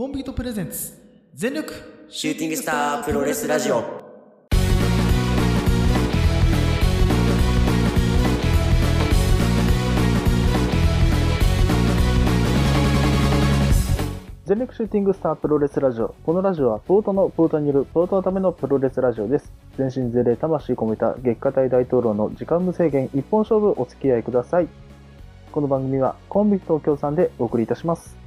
コンビートプレゼンツ全力シューティングスタープロレスラジオ。全力シューティングスタープロレスラジオ。このラジオはポートのポートによるポートのためのプロレスラジオです。全身全霊魂込めた月下大大統領の時間無制限一本勝負お付き合いください。この番組はコンビ東京さんでお送りいたします。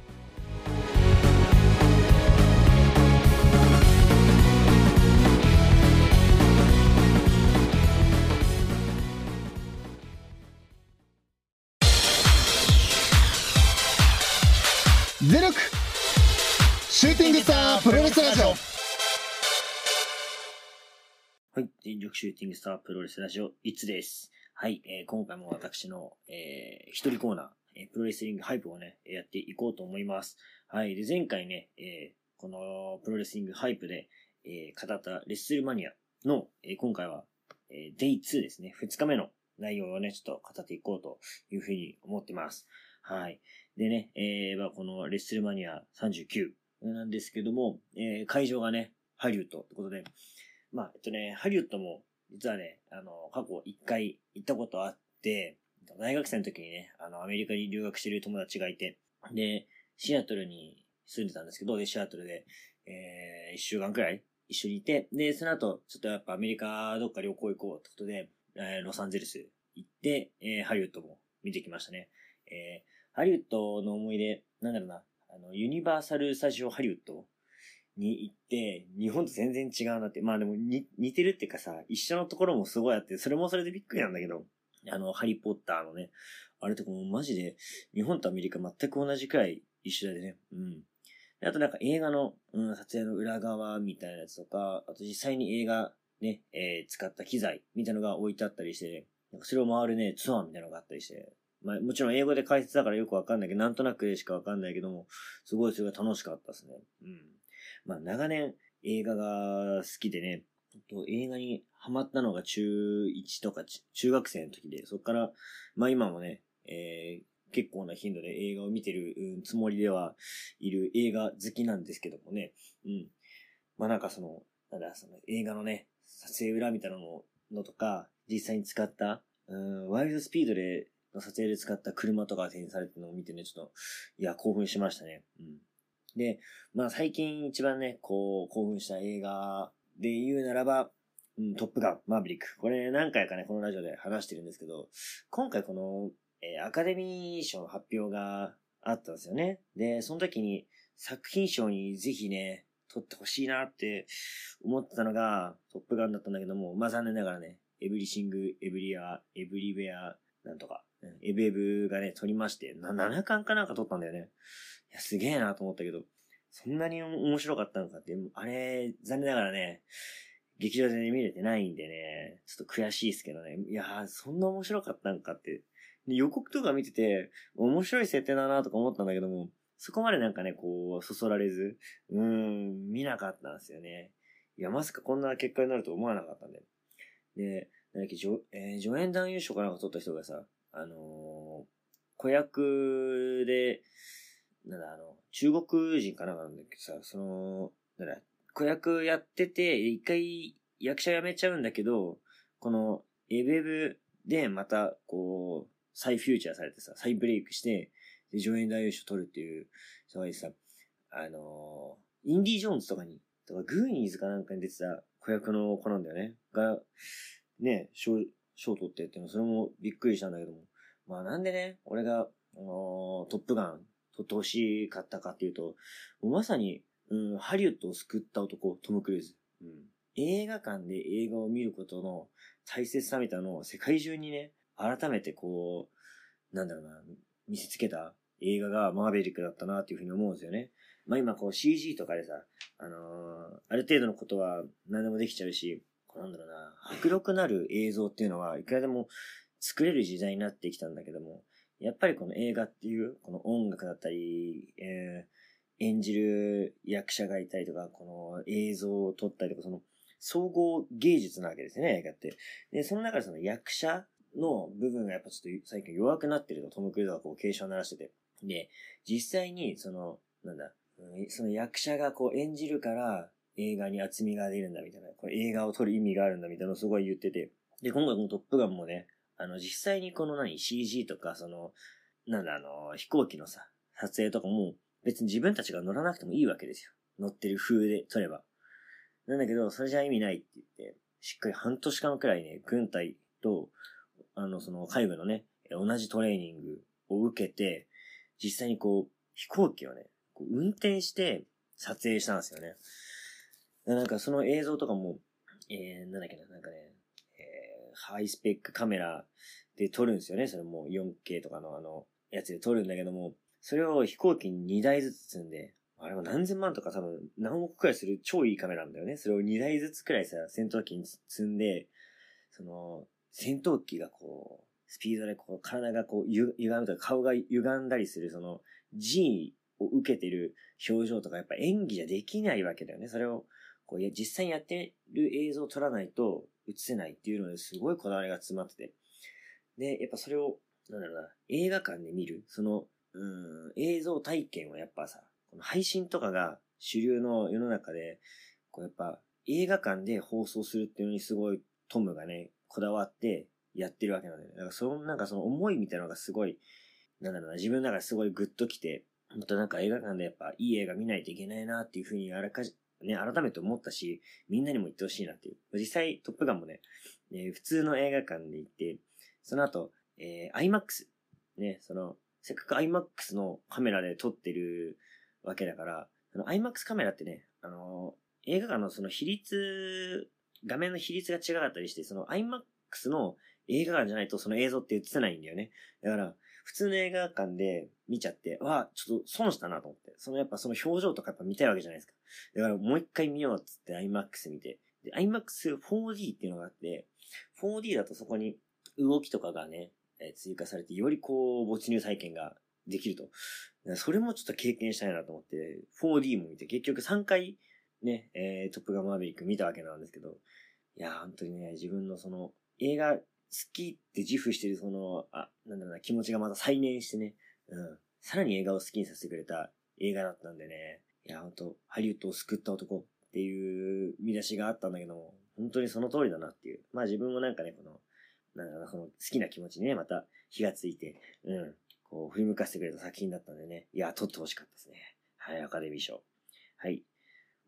はい。全力シューティングスタープロレスラジオ、いつです。はい。えー今回も私の、えー一人コーナー、えープロレスリングハイプをね、やっていこうと思います。はい。で、前回ね、えーこのプロレスリングハイプで、えー語ったレッスルマニアの、えー今回は、えー、デイ2ですね。2日目の内容をね、ちょっと語っていこうというふうに思ってます。はい。でね、えーまあ、このレッスルマニア39なんですけども、えー会場がね、ハリウッドってことで、まあ、えっとね、ハリウッドも、実はね、あの、過去一回行ったことあって、大学生の時にね、あの、アメリカに留学してる友達がいて、で、シアトルに住んでたんですけど、で、シアトルで、えー、一週間くらい一緒にいて、で、その後、ちょっとやっぱアメリカどっか旅行行こうってことで、えーロサンゼルス行って、えーハリウッドも見てきましたね。えーハリウッドの思い出、なんだろうな、あの、ユニバーサル・スタジオ・ハリウッドに行って、日本と全然違うなって。まあでもに似てるっていうかさ、一緒のところもすごいあって、それもそれでびっくりなんだけど、あの、ハリーポッターのね、あれとかもマジで、日本とアメリカ全く同じくらい一緒でね、うん。あとなんか映画の、うん、撮影の裏側みたいなやつとか、あと実際に映画ね、えー使った機材みたいなのが置いてあったりして、ねなんかそれを回るね、ツアーみたいなのがあったりして、まあもちろん英語で解説だからよくわかんないけど、なんとなくしかわかんないけども、すごいそれが楽しかったですね。うん。まあ長年映画が好きでね、と映画にハマったのが中1とか中学生の時で、そっから、まあ今もね、えー結構な頻度で映画を見てる、つもりではいる映画好きなんですけどもね、うん。まあなんかその、なんだ、その映画のね、撮影裏みたいなののとか、実際に使った、うん、ワイルドスピードで、の撮影で使った車とか展示されてるのを見てね、ちょっと、いや、興奮しましたね。うん。で、まあ最近一番ね、こう、興奮した映画で言うならば、うん、トップガン、マーヴリック。これ何回かね、このラジオで話してるんですけど、今回この、えーアカデミー賞の発表があったんですよね。で、その時に作品賞にぜひね、取ってほしいなって思ってたのがトップガンだったんだけども、まあ残念ながらね、エブリシング、エブリア、エブリウェア、なんとか、エブエブがね、取りまして、7巻かなんか取ったんだよね。いや、すげえなと思ったけど、そんなに面白かったのかって、あれ、残念ながらね、劇場でね、見れてないんでね、ちょっと悔しいですけどね。いやー、そんな面白かったんかって。で予告とか見てて、面白い設定だなとか思ったんだけども、そこまでなんかね、こう、そそられず、うーん、見なかったんですよね。いや、まさかこんな結果になると思わなかったんで。で、なんだっけ、助,、えー助演男優賞かなんか取った人がさ、あの子役で、なんだ、あの、中国人かなんかなんだけどさ、その、なんだ、子役やってて、一回役者辞めちゃうんだけど、この、エブエブでまた、こう、再フューチャーされてさ、再ブレイクして、で、助演男優賞取るっていう、人がいてさ、あのーインディ・ジョーンズとかに、とか、グーニーズかなんかに出てた子役の子なんだよね。が、ね、賞、賞取ってっての、それもびっくりしたんだけども。まあなんでね、俺が、あのートップガン取ってほしかったかっていうと、もうまさに、うん、ハリウッドを救った男、トム・クルーズ。うん。映画館で映画を見ることの大切さみたいなのを世界中にね、改めてこう、なんだろうな、見せつけた映画がマーベリックだったなっていうふうに思うんですよね。まあ今こう CG とかでさ、あのーある程度のことは何でもできちゃうし、なんだろうな、迫力なる映像っていうのはいくらでも作れる時代になってきたんだけども、やっぱりこの映画っていう、この音楽だったり、えー演じる役者がいたりとか、この映像を撮ったりとか、その総合芸術なわけですね、映画って。で、その中でその役者の部分がやっぱちょっと最近弱くなってると、トム・クルーズがこう警鐘を鳴らしてて。で、実際に、その、なんだ、その役者がこう演じるから映画に厚みが出るんだみたいな、これ映画を撮る意味があるんだみたいなのすごい言ってて。で、今回このトップガンもね、あの、実際にこの何、CG とか、その、なんだ、あの、飛行機のさ、撮影とかも、別に自分たちが乗らなくてもいいわけですよ。乗ってる風で撮れば。なんだけど、それじゃ意味ないって言って、しっかり半年間くらいね、軍隊と、あの、その、海軍のね、同じトレーニングを受けて、実際にこう、飛行機をね、こう運転して撮影したんですよね。なんかその映像とかも、えー、なんだっけな、なんかね、えー、ハイスペックカメラで撮るんですよね。それも 4K とかのあの、やつで撮るんだけども、それを飛行機に2台ずつ積んで、あれも何千万とか多分何億くらいする超いいカメラなんだよね。それを2台ずつくらいさ、戦闘機に積んで、その、戦闘機がこう、スピードでこう、体がこう、ゆ歪むとか顔が歪んだりする、その、G を受けてる表情とかやっぱ演技じゃできないわけだよね。それを、こう、いや実際にやってる映像を撮らないと映せないっていうのですごいこだわりが詰まってて。で、やっぱそれを、なんだろうな、映画館で見る、その、うん、映像体験はやっぱさ、この配信とかが主流の世の中で、こうやっぱ映画館で放送するっていうのにすごいトムがね、こだわってやってるわけなんだよね。だからそのなんかその思いみたいなのがすごい、なんだろうな、自分の中ですごいグッときて、本当なんか映画館でやっぱいい映画見ないといけないなっていうふうにあらかじ、ね、改めて思ったし、みんなにも言ってほしいなっていう。実際トップガンもね、え普通の映画館で行って、その後、えー IMAX。ね、その、せっかく IMAX のカメラで撮ってるわけだから、その IMAX カメラってね、あのー映画館のその比率、画面の比率が違かったりして、その IMAX の映画館じゃないとその映像って映せないんだよね。だから、普通の映画館で見ちゃって、わ、ちょっと損したなと思って。そのやっぱその表情とかやっぱ見たいわけじゃないですか。だからもう一回見ようっつって IMAX 見て。で、IMAX4D っていうのがあって、4D だとそこに動きとかがね、え追加されて、よりこう、没入体験ができると。それもちょっと経験したいなと思って、4D も見て、結局3回ね、えートップガンマーヴェリック見たわけなんですけど、いや、本当にね、自分のその、映画好きって自負してるその、あ、なんだろうな、気持ちがまた再燃してね、うん。さらに映画を好きにさせてくれた映画だったんでね、いや、本当ハリウッドを救った男っていう見出しがあったんだけども、本当にその通りだなっていう。まあ自分もなんかね、この、なんだろうな、この好きな気持ちにね、また火がついて、うん、こう振り向かせてくれた作品だったんでね、いや、撮ってほしかったですね。はい、アカデミー賞。はい。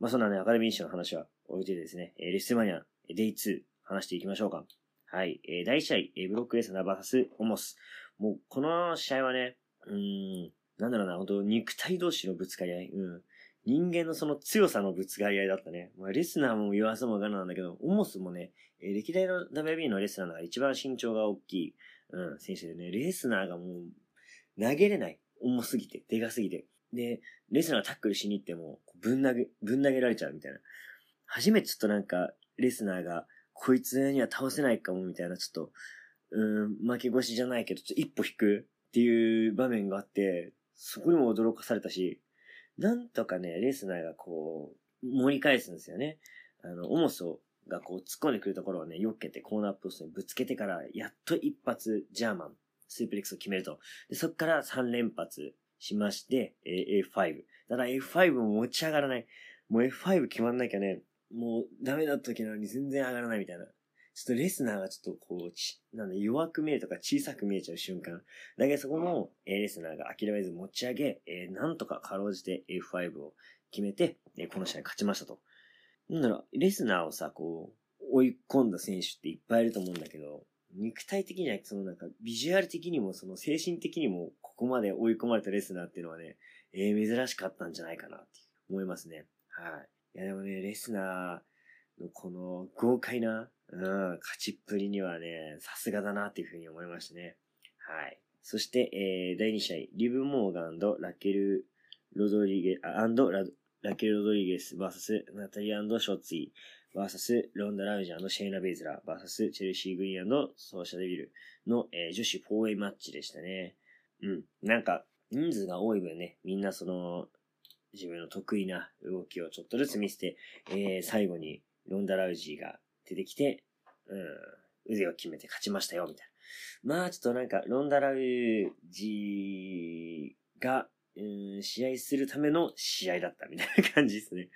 まあそんなね、アカデミー賞の話は置いてですね、えーレッスルマニア、デイ2、話していきましょうか。はい。えー第1試合、えーブロックレスナー VS オモス。もう、この試合はね、うん、なんだろうな、本当肉体同士のぶつかり合い。うん。人間のその強さのぶつかり合いだったね。まあ、レスナーも言わずもがななんだけど、オモスもね、えー歴代の WB のレスナーの一番身長が大きい、うん、選手でね、レスナーがもう、投げれない。重すぎて、でかすぎて。で、レスナーがタックルしに行っても、ぶん投げ、ぶん投げられちゃうみたいな。初めてちょっとなんか、レスナーが、こいつには倒せないかもみたいな、ちょっと、うーん、負け越しじゃないけど、ちょっと一歩引くっていう場面があって、そこにも驚かされたし、なんとかね、レースナーがこう、盛り返すんですよね。あの、オモソがこう突っ込んでくるところをね、避けてコーナーポストにぶつけてから、やっと一発ジャーマン、スープレックスを決めると。で、そっから3連発しまして、え A5。ただ A5 も持ち上がらない。もう F5 決まんなきゃね、もうダメだった時なのに全然上がらないみたいな。ちょっとレスナーがちょっとこう、ち、なんだ、弱く見えるとか小さく見えちゃう瞬間。だけどそこも、えーレスナーが諦めず持ち上げ、えーなんとかかろうじて A5 を決めて、えーこの試合勝ちましたと。なんだろう、レスナーをさ、こう、追い込んだ選手っていっぱいいると思うんだけど、肉体的には、そのなんか、ビジュアル的にも、その精神的にも、ここまで追い込まれたレスナーっていうのはね、えー珍しかったんじゃないかなって思いますね。はい。いやでもね、レスナーのこの豪快な、うん、勝ちっぷりにはね、さすがだなっていうふうに思いましたね。はい。そして、えー、第2試合、リブ・モーガンとラケル・ロドリゲ、あ、アンドラ、ラケル・ロドリゲス VS ナタリアンド・ショッツィ VS ロンダ・ラウジャーシェイナ・ベイズラ VS チェルシー・グリーンソーシャ・デビルの、えー女子 4way マッチでしたね。うん。なんか、人数が多い分ね、みんなその、自分の得意な動きをちょっとずつ見せて、えー最後にロンダ・ラウジーが出てきて、うん、腕を決めて勝ちましたよ、みたいな。まあ、ちょっとなんか、ロンダ・ラウジーが、うん、試合するための試合だったみたいな感じですね。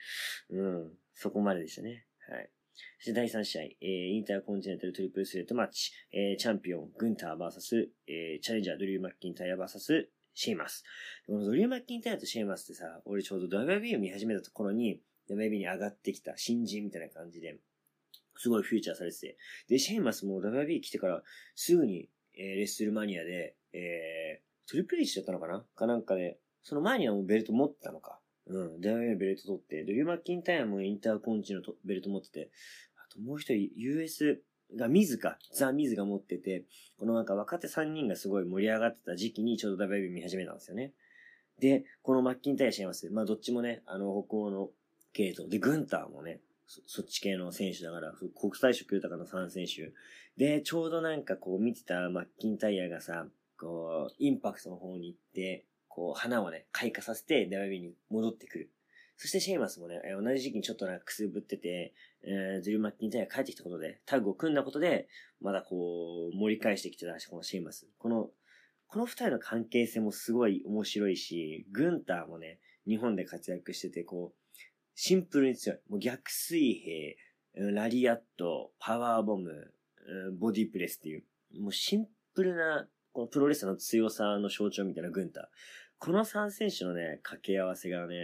うん。そこまででしたね。はい。そして第3試合、えー、インターコンチネンタルトリプルスレットマッチ、えー、チャンピオン、グンター VS、えー、チャレンジャー、ドリュー・マッキンタイヤ VS、シェイマス。このドリュー・マッキンタイヤとシェイマスってさ、俺ちょうど WB を見始めたところに、WB に上がってきた新人みたいな感じで、すごいフューチャーされてて。で、シェイマスも WB 来てからすぐに、えー、レッスルマニアで、えー、トリプル H だったのかな？かなんかで、その前にはもうベルト持ってたのか。うん。WB のベルト取って、ドリュー・マッキンタイヤもインターコンチのベルト持ってて、あともう一人 US がミズか、ザ・ミズが持ってて、このなんか若手3人がすごい盛り上がってた時期にちょうど WB 見始めたんですよね。で、このマッキンタイヤ、シェイマス？まあどっちもね、あの北欧の系統。で、グンターもね、そっち系の選手だから、国際色豊かな3選手。で、ちょうどなんかこう見てたマッキンタイヤがさ、こう、インパクトの方に行って、こう、花をね、開花させて、WB に戻ってくる。そしてシェイマスもね、同じ時期にちょっとなんかくすぶってて、えー、ドゥルー・マッキンタイヤが帰ってきたことで、タッグを組んだことで、まだこう、盛り返してきてたしい、このシェイマス。この、この二人の関係性もすごい面白いし、グンターもね、日本で活躍してて、こう、シンプルに強い。もう逆水平、ラリアット、パワーボム、ボディプレスっていう、もうシンプルな、このプロレスラーの強さの象徴みたいなグンター。この3選手のね、掛け合わせがね、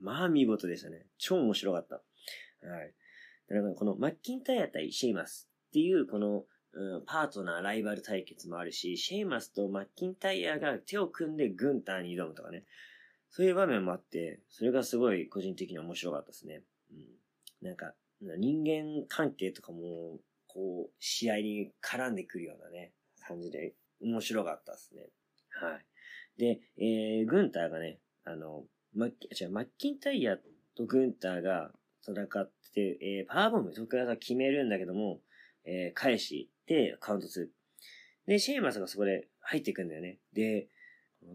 まあ見事でしたね。超面白かった。はい。だからこのマッキンタイヤ対シェイマスっていうこの、うん、パートナー、ライバル対決もあるし、シェイマスとマッキンタイヤが手を組んでグンターに挑むとかね。そういう場面もあって、それがすごい個人的に面白かったですね。うん。なんか、人間関係とかも、こう、試合に絡んでくるようなね、感じで、面白かったですね。はい。で、えー、グンターがね、あの、マッキ、違う、マッキンタイヤとグンターが戦ってて、えー、パワーボム、得意技決めるんだけども、えー、返して、カウント2。で、シェイマスがそこで入っていくんだよね。で、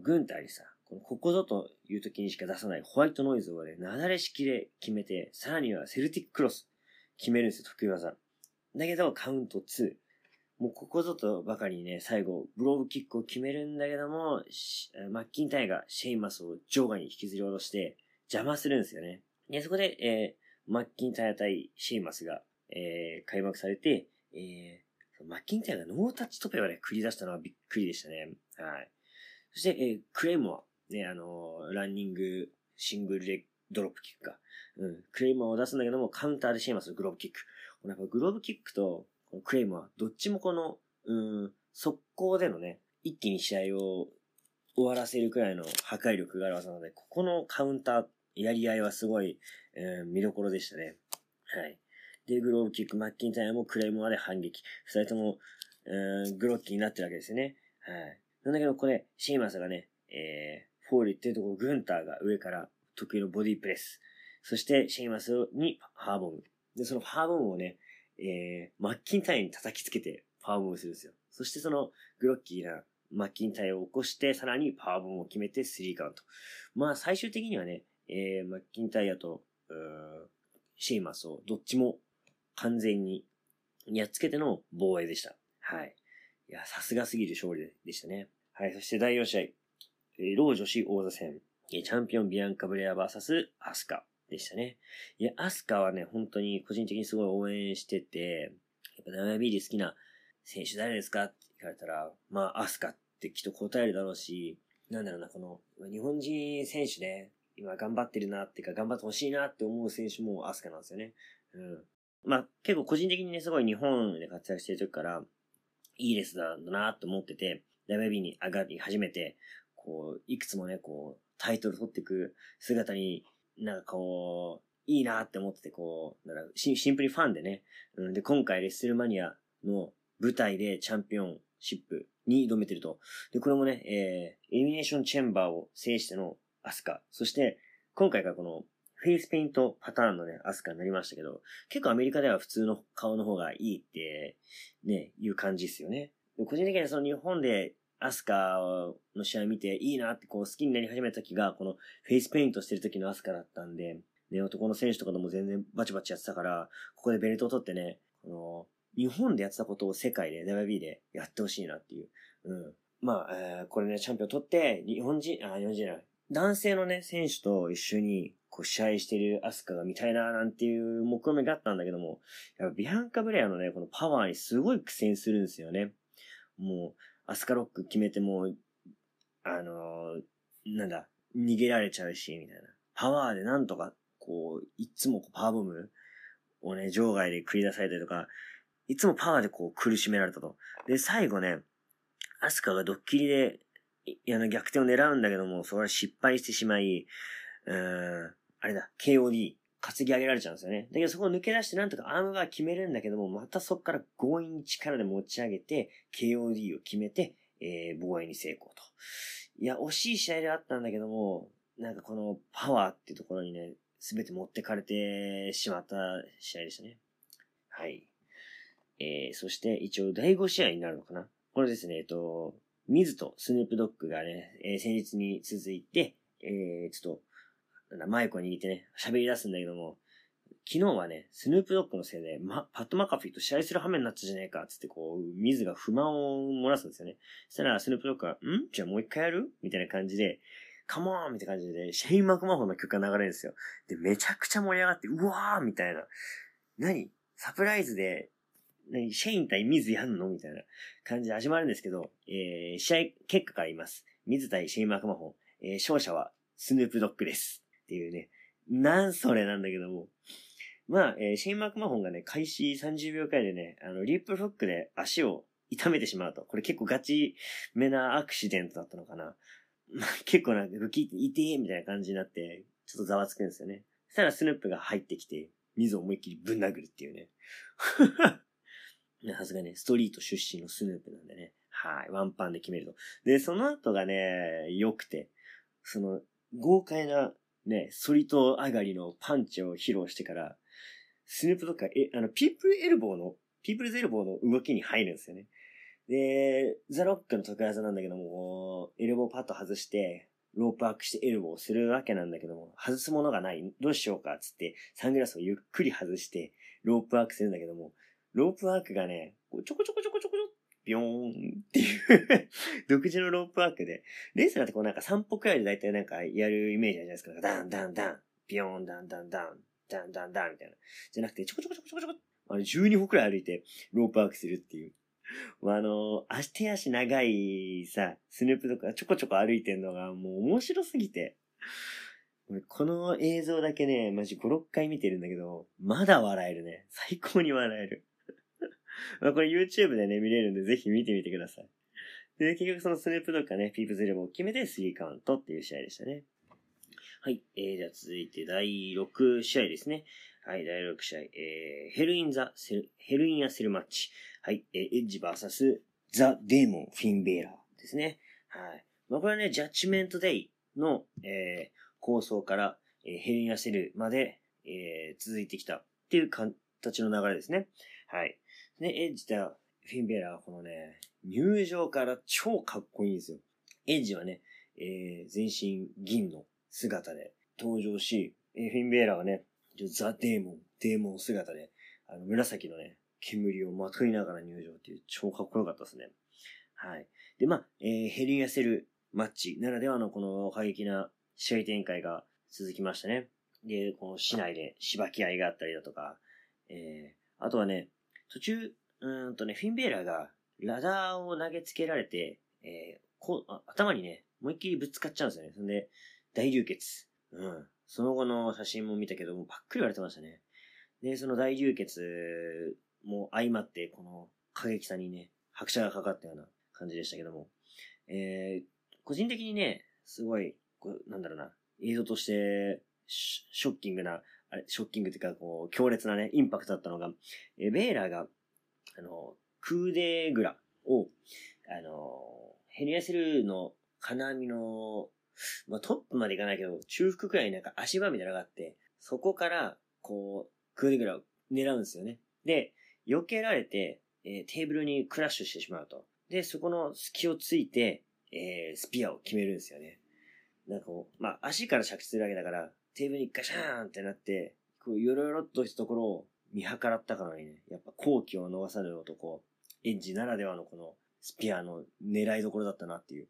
グンターにさ、このここぞという時にしか出さないホワイトノイズをね、なだれ式で決めて、さらにはセルティッククロス決めるんですよ、得意技。だけど、カウント2。もうここぞとばかりにね、最後、ブローグキックを決めるんだけども、マッキンタイアがシェイマスを場外に引きずり下ろして、邪魔するんですよね。で、そこで、えー、マッキンタイア対シェイマスが、えー、開幕されて、えー、マッキンタイアがノータッチトペをね、繰り出したのはびっくりでしたね。はい。そして、えー、クレイモア、ね、あのーランニング、シングルレドロップキックか。うん、クレイモアを出すんだけども、カウンターでシェイマスのグローブキック。このやっぱグローブキックと、クレイモア、どっちもこの、うん、速攻でのね、一気に試合を終わらせるくらいの破壊力がある技なので、ここのカウンター、やり合いはすごい、えー見どころでしたね。はい。で、ブローグキック、マッキンタイヤもクレイモアで反撃。二人とも、えーグロッキーになってるわけですよね。はい。なんだけど、これ、シェイマスがね、えー、フォールっていうところ、グンターが上から得意のボディープレス。そして、シェイマスにパワーボム。で、そのパワーボムをね、えー、マッキンタイヤに叩きつけて、パワーボムするんですよ。そしてその、グロッキーなマッキンタイヤを起こして、さらにパワーボムを決めて3カウント。まあ、最終的にはね、えー、マッキンタイヤと、うーマスをどっちも完全にやっつけての防衛でした。はい。いや、さすがすぎる勝利でしたね。はい。そして第4試合。えー、ロー女子王座戦。チャンピオンビアンカ・ブレア VS アスカでしたね。いや、アスカはね、本当に個人的にすごい応援してて、やっぱ WB で好きな選手誰ですかって聞かれたら、まあ、アスカってきっと答えるだろうし、なんだろうな、この、日本人選手ね、今頑張ってるなっていうか、頑張ってほしいなって思う選手もアスカなんですよね。うん。まあ、結構個人的にね、すごい日本で活躍してる時から、いいレスだなと思ってて、WB に上がり始めて、こう、いくつもね、こう、タイトル取っていく姿に、なんかこう、いいなって思ってて、こう、なんかシシンプルにファンでね、うん、で、今回レッスルマニアの舞台でチャンピオンシップに挑めてると。で、これもね、えー、エリミネーションチェンバーを制してのアスカ。そして、今回がこの、フェイスペイントパターンのね、アスカになりましたけど、結構アメリカでは普通の顔の方がいいって、ね、いう感じですよね。個人的にはその日本でアスカの試合見ていいなってこう好きになり始めた時が、このフェイスペイントしてる時のアスカだったんで、ね、男の選手とかでも全然バチバチやってたから、ここでベルトを取ってね、この、日本でやってたことを世界で WB でやってほしいなっていう。うん。まあ、えーこれね、チャンピオン取って、日本人、あ、日本人じゃない。男性のね、選手と一緒に、こう、試合してるアスカが見たいな、なんていう目論見があったんだけども、やっぱビアンカ・ブレアのね、このパワーにすごい苦戦するんですよね。もう、アスカロック決めても、あのーなんだ、逃げられちゃうし、みたいな。パワーでなんとか、こう、いつもこうパワーボムをね、場外で繰り出されたりとか、いつもパワーでこう苦しめられたと。で、最後ね、アスカがドッキリで、あの逆転を狙うんだけども、それは失敗してしまい、うん、あれだ、KOD、担ぎ上げられちゃうんですよね。だけどそこを抜け出してなんとかアームバー決めるんだけども、またそこから強引に力で持ち上げて、KOD を決めて、えー、防衛に成功と。いや、惜しい試合であったんだけども、なんかこのパワーっていうところにね、すべて持ってかれてしまった試合でしたね。はい。えー、そして一応第5試合になるのかなこれですね、えっと、ミズとスヌープドッグがね、えー、先日に続いて、えー、ちょっと、なんだ、マイクを握ってね、喋り出すんだけども、昨日はね、スヌープドッグのせいで、ま、パッド・マカフィーと試合する羽目になったじゃねえか、つってこう、ミズが不満を漏らすんですよね。そしたら、スヌープドッグが、ん？じゃあもう一回やる？みたいな感じで、カモーンみたいな感じで、シェイン・マクマホンの曲が流れるんですよ。で、めちゃくちゃ盛り上がって、うわーみたいな。何？サプライズで、何シェイン対ミズやんの？みたいな感じで始まるんですけど、えー、試合結果から言います。ミズ対シェイン・マクマホン。えー、勝者はスヌープドッグです。っていうね。なんそれなんだけども。まあ、えーシェイン・マクマホンがね、開始30秒くらいでね、あの、リープフックで足を痛めてしまうと。これ結構ガチめなアクシデントだったのかな。結構なんか、グキっていてみたいな感じになって、ちょっとざわつくんですよね。そしたらスヌープが入ってきて、水を思いっきりぶん殴るっていうね。ねさすがね、ストリート出身のスヌープなんでね。はい。ワンパンで決めると。で、その後がね、良くて、その、豪快な、ね、ソリト上がりのパンチを披露してから、スヌープとか、え、あの、ピープルエルボーの、ピープルズエルボーの動きに入るんですよね。で、ザロックの得意技なんだけども、エルボーパッと外して、ロープワークしてエルボーをするわけなんだけども、外すものがない。どうしようか、つって、サングラスをゆっくり外して、ロープワークするんだけども、ロープワークがね、ちょこちょこちょこちょこちょ、ビヨーンっていう独自のロープワークで、レスラーってこうなんか3歩くらいで大体なんかやるイメージあるじゃないですか。ダンダンダン、ビヨーンダンダンダン、ダンダンダンみたいな。じゃなくて、ちょこちょこちょこちょこちょこ、あの12歩くらい歩いてロープワークするっていう。まあ、あの、足手足長いさ、スヌープとかちょこちょこ歩いてんのがもう面白すぎて。この映像だけね、マジ5、6回見てるんだけど、まだ笑えるね。最高に笑える。まあこれ YouTube でね、見れるんでぜひ見てみてください。で、結局そのスヌープドッグがね、ピープズレボを決めて3カウントっていう試合でしたね。はい。えー、じゃあ続いて第6試合ですね。はい、第6試合。えー、ヘルインザ、セル、ヘルインアセルマッチ。はい、えー、エッジ VS ザ・デーモン・フィンベイラーですね。はい。まあこれはね、ジャッジメントデイの、えー、抗争から、えーヘルインアセルまで、えー、続いてきたっていう形の流れですね。はい。ね、エッジとフィンベイラーはこのね、入場から超かっこいいんですよ。エッジはね、えー、全身銀の姿で登場し、えーフィンベーラーはね、ザ・デーモン、デーモン姿で、あの、紫のね、煙をまといながら入場っていう超かっこよかったですね。はい。で、まあ、えーヘリンやせるマッチならではのこの過激な試合展開が続きましたね。で、この市内でしばき合いがあったりだとか、えー、あとはね、途中、うんとね、フィンベーラーがラダーを投げつけられて、えーこう頭にね、思いっきりぶつかっちゃうんですよね。そんで、大流血。うん。その後の写真も見たけども、ばっくり割れてましたね。で、その大流血も相まって、この過激さにね、拍車がかかったような感じでしたけども。えー、個人的にね、すごい、こなんだろうな、映像として、ショッキングな、あれ、ショッキングっていうか、こう、強烈なね、インパクトだったのが、えベーラーが、あの、クーデーグラを、あの、ヘリアセルの金網の、まあ、トップまでいかないけど、中腹くらいになんか足場みたいなのがあって、そこから、こう、クーデーグラを狙うんですよね。で、避けられて、えーテーブルにクラッシュしてしまうと。で、そこの隙をついて、えースピアを決めるんですよね。なんかこう、まあ、足から着地するわけだから、テーブルにガシャーンってなって、こう、よろよろっとしたところを見計らったかのにね、やっぱ好機を逃さぬ男、エッジならではのこのスピアの狙いどころだったなっていう。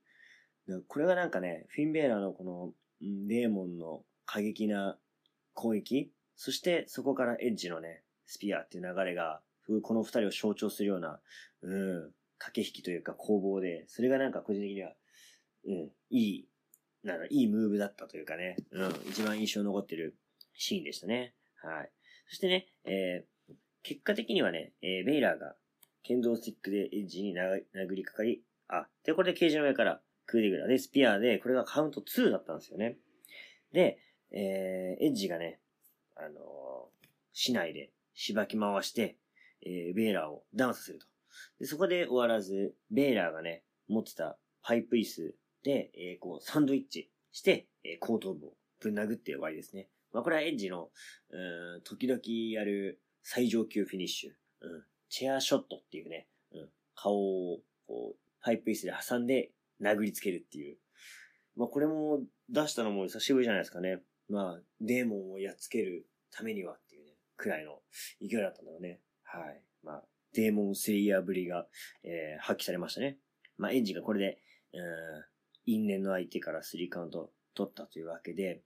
これがなんかね、フィンベーラーのこのうんデーモンの過激な攻撃、そしてそこからエッジのね、スピアっていう流れが、この二人を象徴するような、うん、駆け引きというか攻防で、それがなんか個人的には、うん、いい、なんだ、いいムーブだったというかね、うん、一番印象残ってるシーンでしたね。はい。そしてね、えー、結果的にはね、えー、ベイラーが剣道スティックでエッジに殴りかかり、あ、で、これでケージの上からクーデグラでスピアで、これがカウント2だったんですよね。で、えー、エッジがね、あのー市内でしばき回して、えー、ベイラーをダウンさせると。で、そこで終わらず、ベイラーがね、持ってたパイプ椅子で、えー、こう、サンドイッチして、えー、後頭部をぶん殴って終わりですね。まあ、これはエッジの、うん、時々やる最上級フィニッシュ。うん。チェアショットっていうね、うん。顔を、こう、パイプ椅子で挟んで殴りつけるっていう。まあ、これも出したのも久しぶりじゃないですかね。まあ、デーモンをやっつけるためにはっていうね、くらいの勢いだったんだろうね。はい。まあ、デーモンセイヤーぶりが、えー、発揮されましたね。まあ、エンジンがこれで、うん、因縁の相手からスリーカウント取ったというわけで、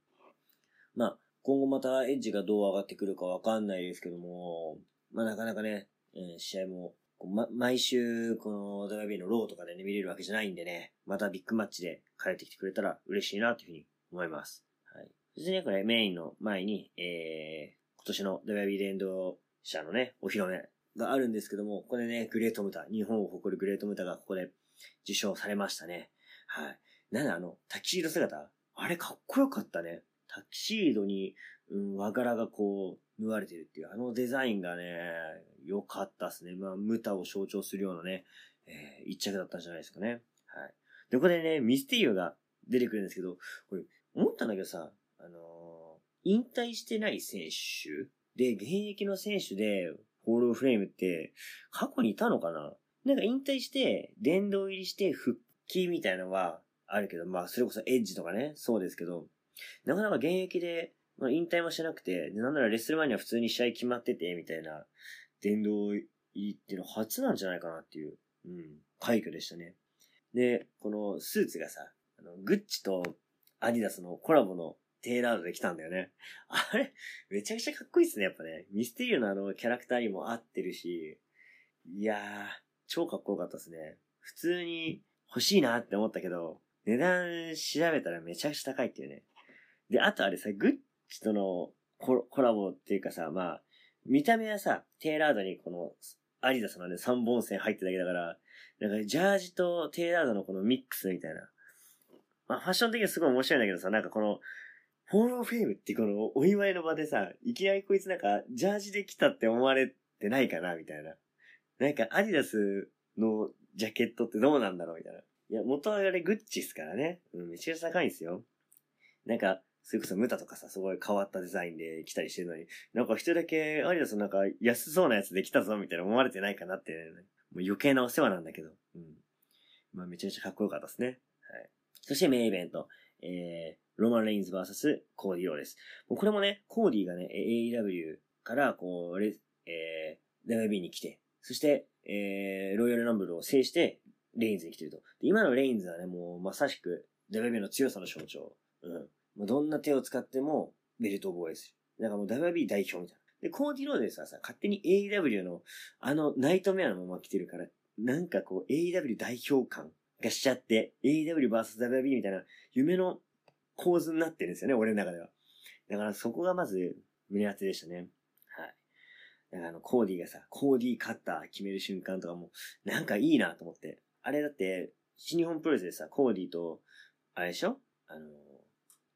まあ、今後またエッジがどう上がってくるかわかんないですけども、まあなかなかね、うん試合も、ま、毎週、この WB のローとかでね、見れるわけじゃないんでね、またビッグマッチで帰ってきてくれたら嬉しいなというふうに思います。はい。そしてね、これメインの前に、えー、今年の WB 連動社のね、お披露目があるんですけども、ここでね、グレートムタ、日本を誇るグレートムタがここで受賞されましたね。はい。なんだあの、タキシード姿？あれかっこよかったね。タキシードに、うん、和柄がこう、縫われてるっていう、あのデザインがね、良かったっすね。まあ、ムタを象徴するようなね、えー一着だったんじゃないですかね。はい。で、ここでね、ミステリオが出てくるんですけど、これ、思ったんだけどさ、あのー引退してない選手で、現役の選手で、ホールフレームって、過去にいたのかな？なんか引退して、殿堂入りして復帰みたいなのはあるけど、まあ、それこそエッジとかね、そうですけど、なかなか現役で、まあ、引退もしてなくて、なんならレッスルマニア普通に試合決まってて、みたいな、殿堂入りっていうの初なんじゃないかなっていう、うん、快挙でしたね。で、このスーツがさ、あの、グッチとアディダスのコラボのテーラードで来たんだよね。あれ、めちゃくちゃかっこいいっすね、やっぱね。ミステリオのあのキャラクターにも合ってるし、いやー、超かっこよかったですね。普通に欲しいなって思ったけど、値段調べたらめちゃくちゃ高いっていうね。で、あとあれさ、グッチとのコラボっていうかさ、まあ、見た目はさ、テーラードにこの、アディダスのね、3本線入ってるだけだから、なんかジャージとテーラードのこのミックスみたいな。まあ、ファッション的にはすごい面白いんだけどさ、なんかこの、ホールオブフェイムってこのお祝いの場でさ、いきなりこいつなんか、ジャージで来たって思われてないかなみたいな。なんか、アディダスのジャケットってどうなんだろうみたいな。いや、元はあれグッチっすからね。うん、めちゃくちゃ高いんですよ。なんか、それこそムタとかさ、すごい変わったデザインで来たりしてるのに、なんか一人だけアディダスなんか安そうなやつで来たぞみたいな思われてないかなって、ね、もう余計なお世話なんだけど。うん。まあめちゃくちゃかっこよかったですね。はい。そしてメインイベント。えー、ローマン・レインズ VS コーディ・ローデス。もうこれもね、コーディがね、AEW から、こう、レえー、WB に来て、そして、えー、ロイヤルランブルを制して、レインズに来てると。で今のレインズはね、もうまさしく WB の強さの象徴。うん。もうどんな手を使ってもベルトを防衛する。だからもう WB 代表みたいな。で、コーディ・ローデスはさ、勝手に AEW のあのナイトメアのまま来てるから、なんかこう AEW 代表感がしちゃって、AEW vs WB みたいな夢の構図になってるんですよね、俺の中では。だからそこがまず胸熱でしたね。はい。だからあの、コーディがさ、コーディカッター決める瞬間とかも、なんかいいなと思って。あれだって、新日本プロレスでさ、コーディと、あれでしょ？あの、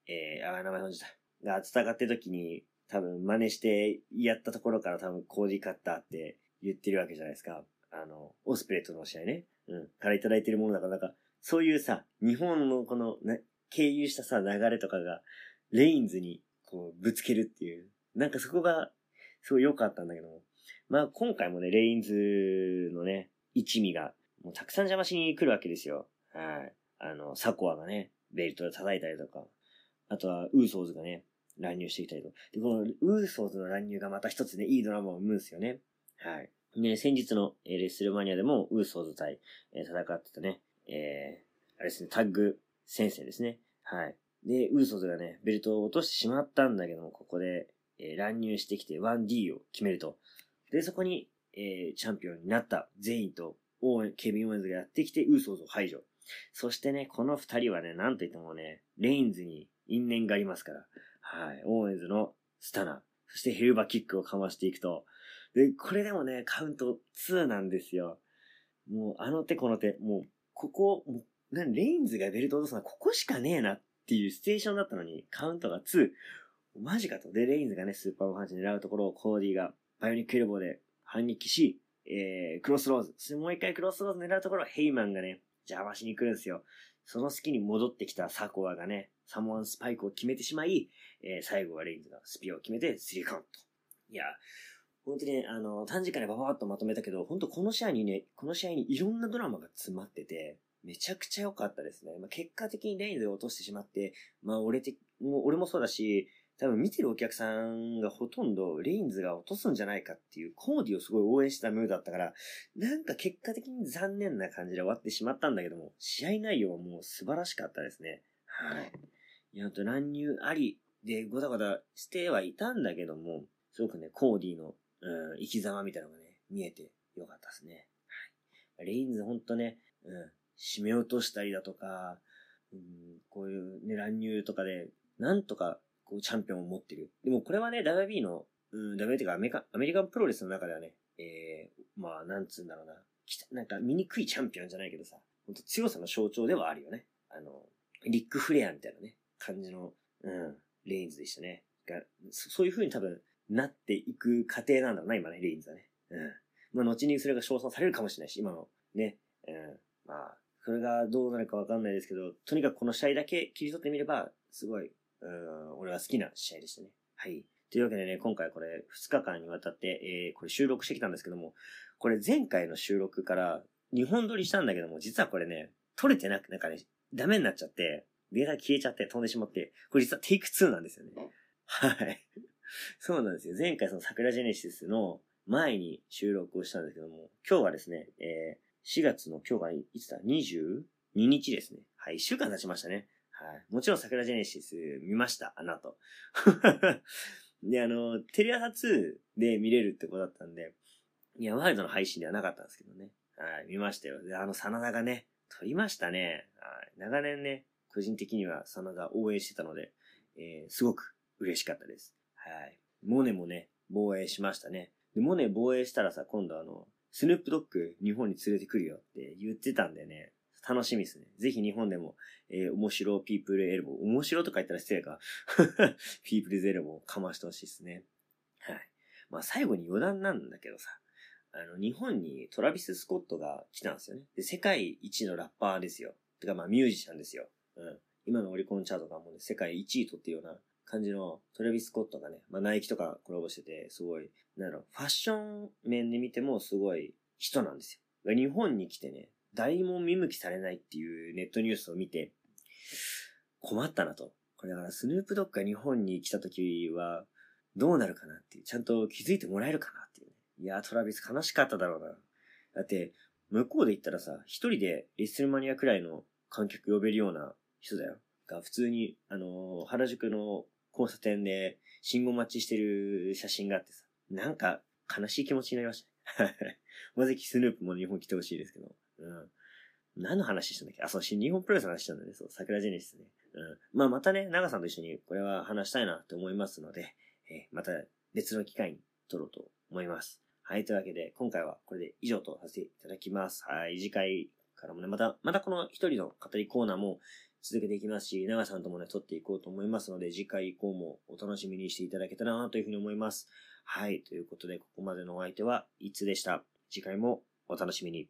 えー、あ、名前のじだ。が戦ってる時に、多分真似してやったところから多分コーディカッターって言ってるわけじゃないですか。あの、オスプレイとの試合ね。うん。からいただいてるものだから、なんか、そういうさ、日本のこの、な、経由したさ、流れとかが、レインズに、こう、ぶつけるっていう。なんかそこが、すごい良かったんだけども。まあ、今回もね、レインズのね、一味が、もうたくさん邪魔しに来るわけですよ。はい。あの、シコアがね、ベルトで叩いたりとか、あとは、ウーソーズがね、乱入してきたりとか。で、この、ウーソーズの乱入がまた一つね、いいドラマを生むんですよね。はい。ね、先日の、えレッスルマニアでも、ウーソーズ対、えー戦ってたね、えー、あれですね、タッグ戦線ですね。はい。で、ウーソーズがね、ベルトを落としてしまったんだけども、ここで、えー乱入してきて 1D を決めると。で、そこに、えーチャンピオンになったゼインと、おーケビン・オーエンズがやってきて、ウーソーズを排除。そしてね、この二人はね、なんといってもね、レインズに因縁がありますから、はい、オーエンズのスタナー、そしてヘルーヴァキックをかましていくと、で、これでもね、カウント2なんですよ。もう、あの手この手、もう、ここ、もう、なレインズがベルトを落とすのはここしかねえなっていうシチュエーションだったのに、カウントが2。マジかと。で、レインズがね、スーパーパンチ狙うところをコーディがバイオニックエルボーで反撃し、えー、クロスローズ。もう一回クロスローズ狙うところヘイマンがね、邪魔しに来るんですよ。その隙に戻ってきたシコアがね、サモアンスパイクを決めてしまい、えー、最後はレインズがスピアを決めてスリーカウント。いや、本当にね、あの、短時間でバババッとまとめたけど、本当この試合にね、この試合にいろんなドラマが詰まってて、めちゃくちゃ良かったですね。まあ、結果的にレインズを落としてしまって、まあ俺て、もう俺もそうだし、多分見てるお客さんがほとんどレインズが落とすんじゃないかっていうコーディをすごい応援したムードだったから、なんか結果的に残念な感じで終わってしまったんだけども、試合内容はもう素晴らしかったですね。はい。いや、ほんと乱入ありでごたごたしてはいたんだけども、すごくね、コーディの、うん、生き様みたいなのがね、見えてよかったですね。はい。レインズほんとね、うん、締め落としたりだとか、うん、こういうね、乱入とかで、なんとかこう、チャンピオンを持ってる。でもこれはね、WB の、うん、WB っていうかアメリカ、アメリカンプロレスの中ではね、えー、まあ、なんつうんだろうな。なんか、醜いチャンピオンじゃないけどさ、ほんと強さの象徴ではあるよね。あの、リック・フレアみたいなね、感じの、うん、レインズでしたね。がそそういう風に多分、なっていく過程なんだろうな、今ね、レインズはね。うん。まあ、後にそれが称賛されるかもしれないし、今の、ね、うん。まあ、それがどうなるかわかんないですけど、とにかくこの試合だけ切り取ってみれば、すごい、うん、俺は好きな試合でしたね。はい。というわけでね、今回これ2日間にわたって、えー、これ収録してきたんですけども、これ前回の収録から2本撮りしたんだけども、実はこれね、撮れてなく、なんかね、ダメになっちゃって、データ消えちゃって飛んでしまって、これ実はテイク2なんですよね。はい。そうなんですよ。前回その桜ジェネシスの前に収録をしたんですけども、今日はですね、えー、4月の今日がいつだ ?22 日ですね。はい、1週間経ちましたね。はい。もちろん桜ジェネシス見ました、あの後。で、あの、テレ朝2で見れるってことだったんで、いや、ワールドの配信ではなかったんですけどね。はい、見ましたよ。で、あの、真田がね、撮りましたね。はい。長年ね、個人的には真田応援してたので、えー、すごく嬉しかったです。はい。モネもね、防衛しましたね。で、モネ防衛したらさ、今度あの、スヌープドッグ日本に連れてくるよって言ってたんでね、楽しみですね。ぜひ日本でも、えー、面白ピープルエルボー。面白とか言ったら失礼か。ピープルズエルボーかましてほしいですね。はい。まあ最後に余談なんだけどさ、あの、日本にトラビス・スコットが来たんですよね。で、世界一のラッパーですよ。てかまあミュージシャンですよ。うん。今のオリコンチャートがもうね、世界一位取ってるような感じのトラビス・スコットがね、まあナイキとかコラボしてて、すごい、なんだろう、ファッション面で見てもすごい人なんですよ。日本に来てね、誰も見向きされないっていうネットニュースを見て、困ったなと。これだからスヌープドッグが日本に来た時は、どうなるかなっていう、ちゃんと気づいてもらえるかなっていうね。いやー、トラビス悲しかっただろうな。だって、向こうで言ったらさ、一人でレッスルマニアくらいの観客呼べるような人だよ。が、普通に、あのー原宿の交差点で信号待ちしてる写真があってさ、なんか悲しい気持ちになりましたね。まぜきスヌープも日本来てほしいですけど。うん。何の話したんだっけ？あ、そう、新日本プロレスの話したんだね。そう、桜ジェネシスね。うん。まあ、またね、長さんと一緒にこれは話したいなと思いますので、えーまた別の機会に撮ろうと思います。はい、というわけで、今回はこれで以上とさせていただきます。はい、次回からもね、また、またこの一人の語りコーナーも続けていきますし、長さんともね、撮っていこうと思いますので、次回以降もお楽しみにしていただけたらなというふうに思います。はい、ということで、ここまでのお相手は、いつでした？次回もお楽しみに。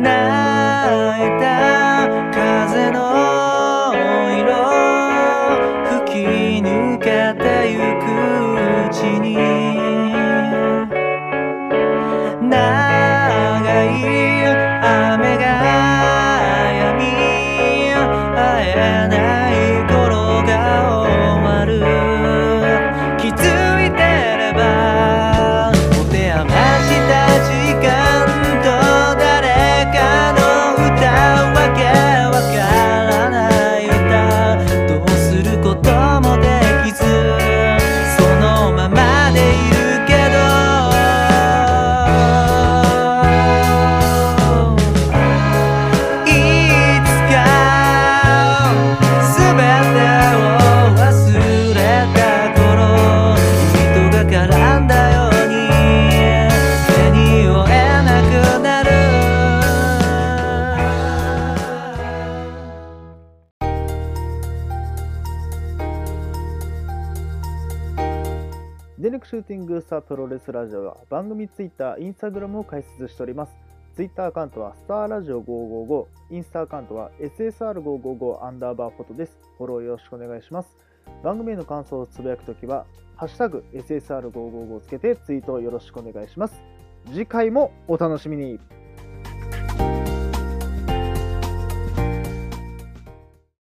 나 ュープロレスラジオは番組ツイッター、インスタグラムを開設しております。ツイッターアカウントはスターラジオ555、インスタアカウントは SSR555 アンダーバーフォトです。フォローよろしくお願いします。番組への感想をつぶやくときは、ハッシュタグ SSR555 をつけてツイートをよろしくお願いします。次回もお楽しみに。